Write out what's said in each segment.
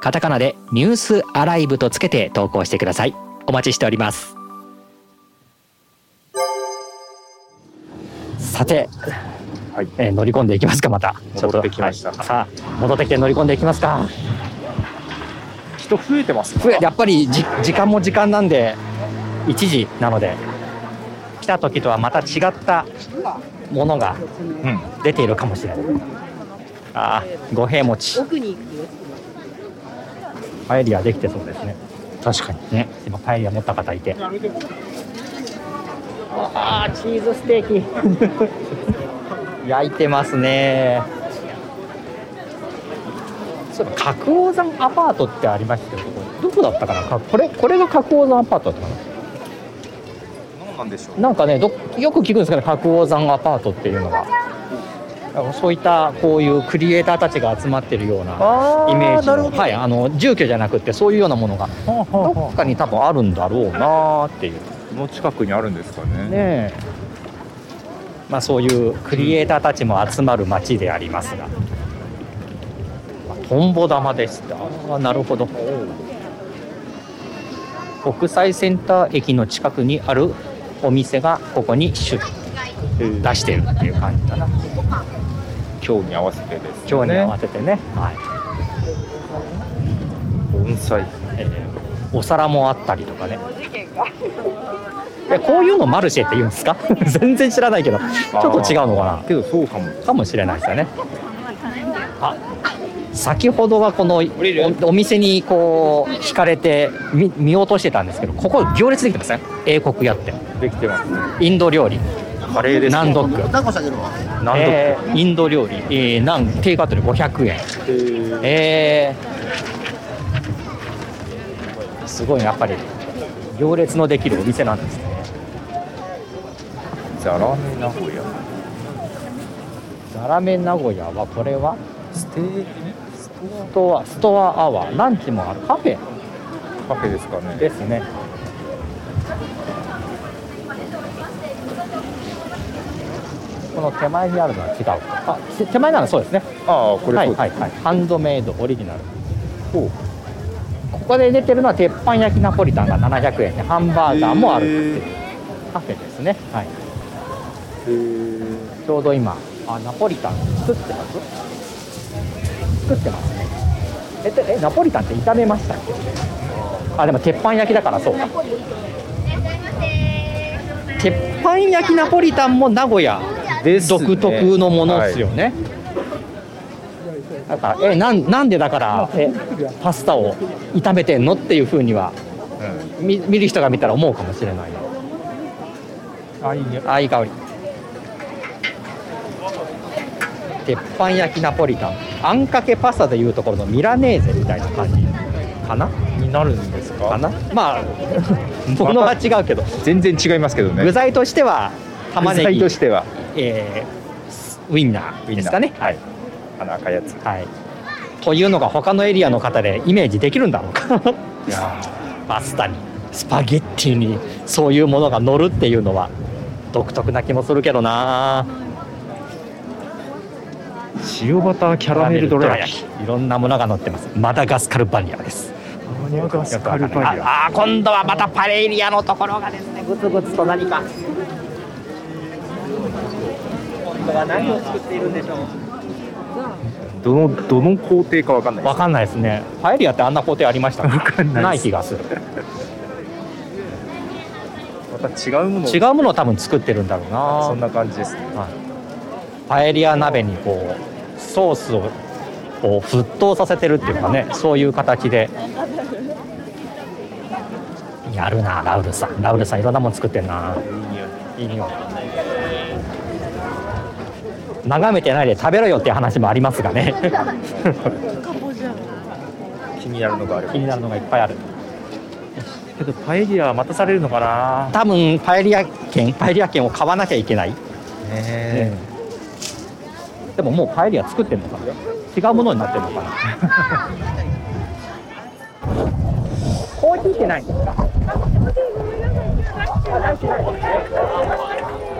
カタカナでニュースアライブとつけて投稿してください。お待ちしております。さて、はい。えー乗り込んでいきますかまた。戻ってきました。はい。さあ戻ってきて乗り込んでいきますか。人増えてますか？ふやっぱりじ時間も時間なんで1時なので来た時とはまた違ったものがうん。出ているかもしれない。ああ五平餅奥に行くパエリアできてそうですね。確かに。ね。今パエリア持った方いて。ああチーズステーキ。焼いてますね。そういえば角王山アパートってありましたけどどこだったかな？かこれこれが角王山アパートだったかな？何なんでしょう。なんかねどよく聞くんですかね角王山アパートっていうのがそういったこういうクリエイターたちが集まってるようなあイメージのはいあの住居じゃなくてそういうようなものがどっかに多分あるんだろうなっていう。の近くにあるんですかね。え。まあそういうクリエイターたちも集まる街でありますが。トンボ玉でしたああなるほど。国際センター駅の近くにあるお店がここに出出してるっていう感じかな。今日に合わせてです、ね、今日に合わせてね、はい。盆栽。えーお皿もあったりとかね。えこういうのマルシェって言うんですか？全然知らないけどちょっと違うのかな？けどそうかも。かもしれないですよね。あ先ほどはこのおお店にこう引かれて見見落としてたんですけどここ行列できてますね英国屋って。できてますね。インド料理カレーです。ナンドッグナンドッえー。インド料理、えー、ナンテイクアウトで500円グえー、すごいね。やっぱり行列のできるお店なんですね。ザラメ名古屋。ザラメ名古屋はこれは？ステーキ？ストアストアアワー。ランチもある。カフェ。カフェですかね。ですねこの手前にあるのは違うあ手手前ならそうですね。ああこれはいそうです、はいはいハンドメイドオリジナル。ここで出てるのは鉄板焼きナポリタンが700円でハンバーガーもあるっていうカフェですね。はい。ちょうど今あナポリタン作ってます？作ってますね。えっとえナポリタンって炒めましたっけ？あでも鉄板焼きだからそうか。鉄板焼きナポリタンも名古屋ね。独特のものですよね。だからえなんなんでだからえパスタを炒めてんのっていうふうにはうん。見見る人が見たら思うかもしれないあいいね。あいい香り。鉄板焼きナポリタン。あんかけパスタでいうところのミラネーゼみたいな感じかな？になるんですか？かな？まあ ものは違うけど。全然違いますけどね。具材としては玉ね具材ぎとしてはえーウインナーですかね。はい。あの赤いやつ。はい。というのが他のエリアの方でイメージできるんだろうか。いやパスタにスパゲッティにそういうものが乗るっていうのは独特な気もするけどな。塩バターキャラメルどら焼きいろんなものが乗ってます。マダガスカルバニラです。ああー今度はまたパレリアのところがですねグツグツと何か今度は何を作っているんでしょう？どのどの工程かわかんないわかんないですね。パエリアってあんな工程ありました？わかんないない気がする。また違うものを違うものを多分作ってるんだろうな。そんな感じです。ねはい。パエリア鍋にこうソースをこう沸騰させてるっていうかねそういう形で。やるなラウルさん。ラウルさんいろんなもの作ってんな。いい匂い眺めてないで食べろよっていう話もありますがね。気になるのがあれば。気になるのがいっぱいある。けどパエリアは待たされるのかな？多分パエリア券パエリア券を買わなきゃいけない、ねでももうパエリア作ってるのかな？違うものになってるのかな？コーヒーってない。んですか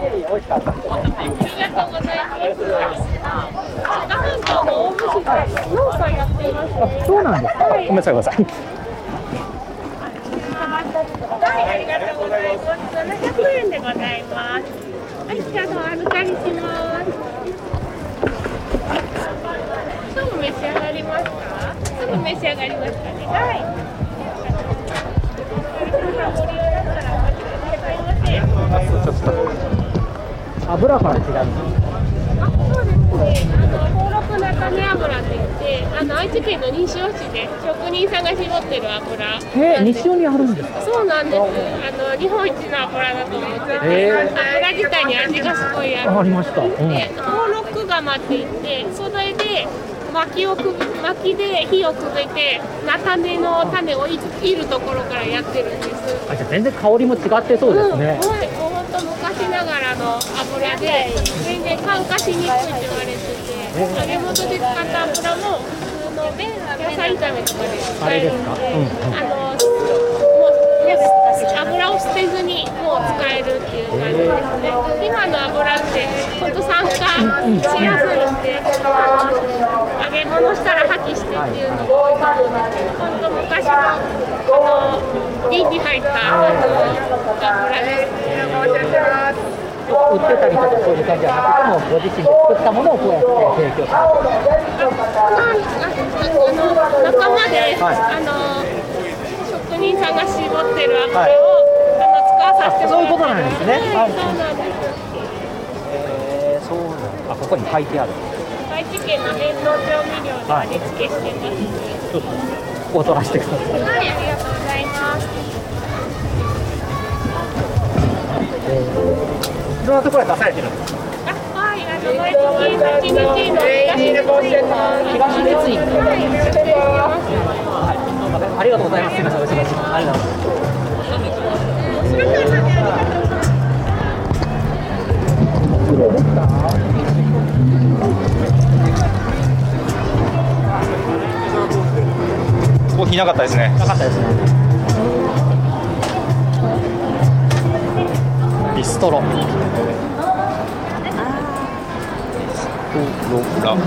美味しかったありがとうございます。あそうなんですかごめんなさいごめんなさいはい、ありがとうございます。700円でございます。はい、じゃあお預かりします。すぐ召し上がりますかすぐ召し上がりますかね。はい。ご利用だった油から違うあ、そうですね。あの登録中根油って言って、あの愛知県の西尾市で職人さんが絞ってる油。え西尾にあるんですか？そうなんです。あの日本一の油だと思ってて、油自体に味がすごいある。ありました、うん、で、登録釜って言って、それで薪をくべ薪で火をくべて、菜種の種をいいるところからやってるんです。あじゃあ全然香りも違ってそうですね、うん、はい、昔ながらの油で、全然酸化しにくいって言われてて、揚げ物で使った油も普通の野菜炒めとかで使えるんで、あれですかうんうんあのもう油を捨てずにもう使えるっていう感じですね。今の油って本当酸化しやすいんで、あの揚げ物したら破棄してっていうのが多いんですけど、本当昔のあの瓶に入った。売ってたりとかそういう感じじゃなくてもご自身で作ったものをこうやって提供するあの仲間で、はいあの職人さんが絞ってる油を、あの使わさせてもらってあそういうことなんですねは、はいいそうなんです。えー、そうなんだ。あここに書いてある。愛知県の伝統調味料で味付けしてます。ちょっとお取らせてください。はい、ありがとういろんなところで出されてるんですかあ、りがとうございますありがとうございますコーヒーなかったですねなかったですね。ストロ。ロラル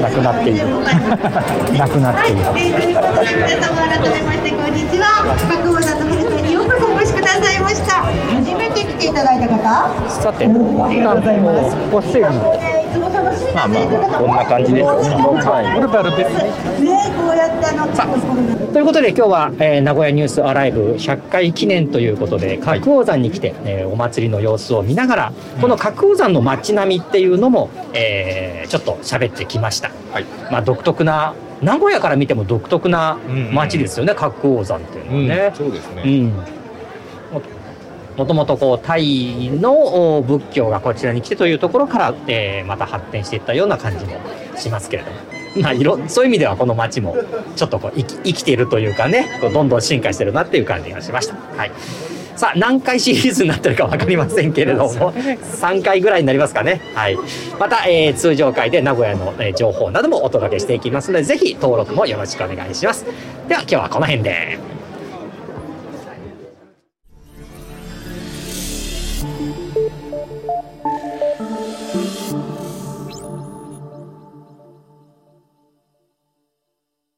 なくなっている。なくなっている。皆様改めましてこんにちは。白馬の皆さんによさて普段こうご出演のえーいつも楽しみにまあまあまあこんな感じですね。こうやってあのということで今日は、えー名古屋ニュースアライブ100回記念ということで角王山に来て、えーお祭りの様子を見ながらこの角王山の街並みっていうのも、えーちょっと喋ってきました。はい。まあ、独特な名古屋から見ても独特な街ですよね、角王山っていうのはね。そうですね。うん。ももともとこうタイのお仏教がこちらに来てというところから、えーまた発展していったような感じもしますけれども、まあ、いろそういう意味ではこの街もちょっとこう生き生きているというかねこうどんどん進化してるなっていう感じがしました。はいさあ何回シリーズになってるか分かりませんけれども3回ぐらいになりますかね。はい、また、えー通常回で名古屋の、えー情報などもお届けしていきますのでぜひ登録もよろしくお願いします。では今日はこの辺で。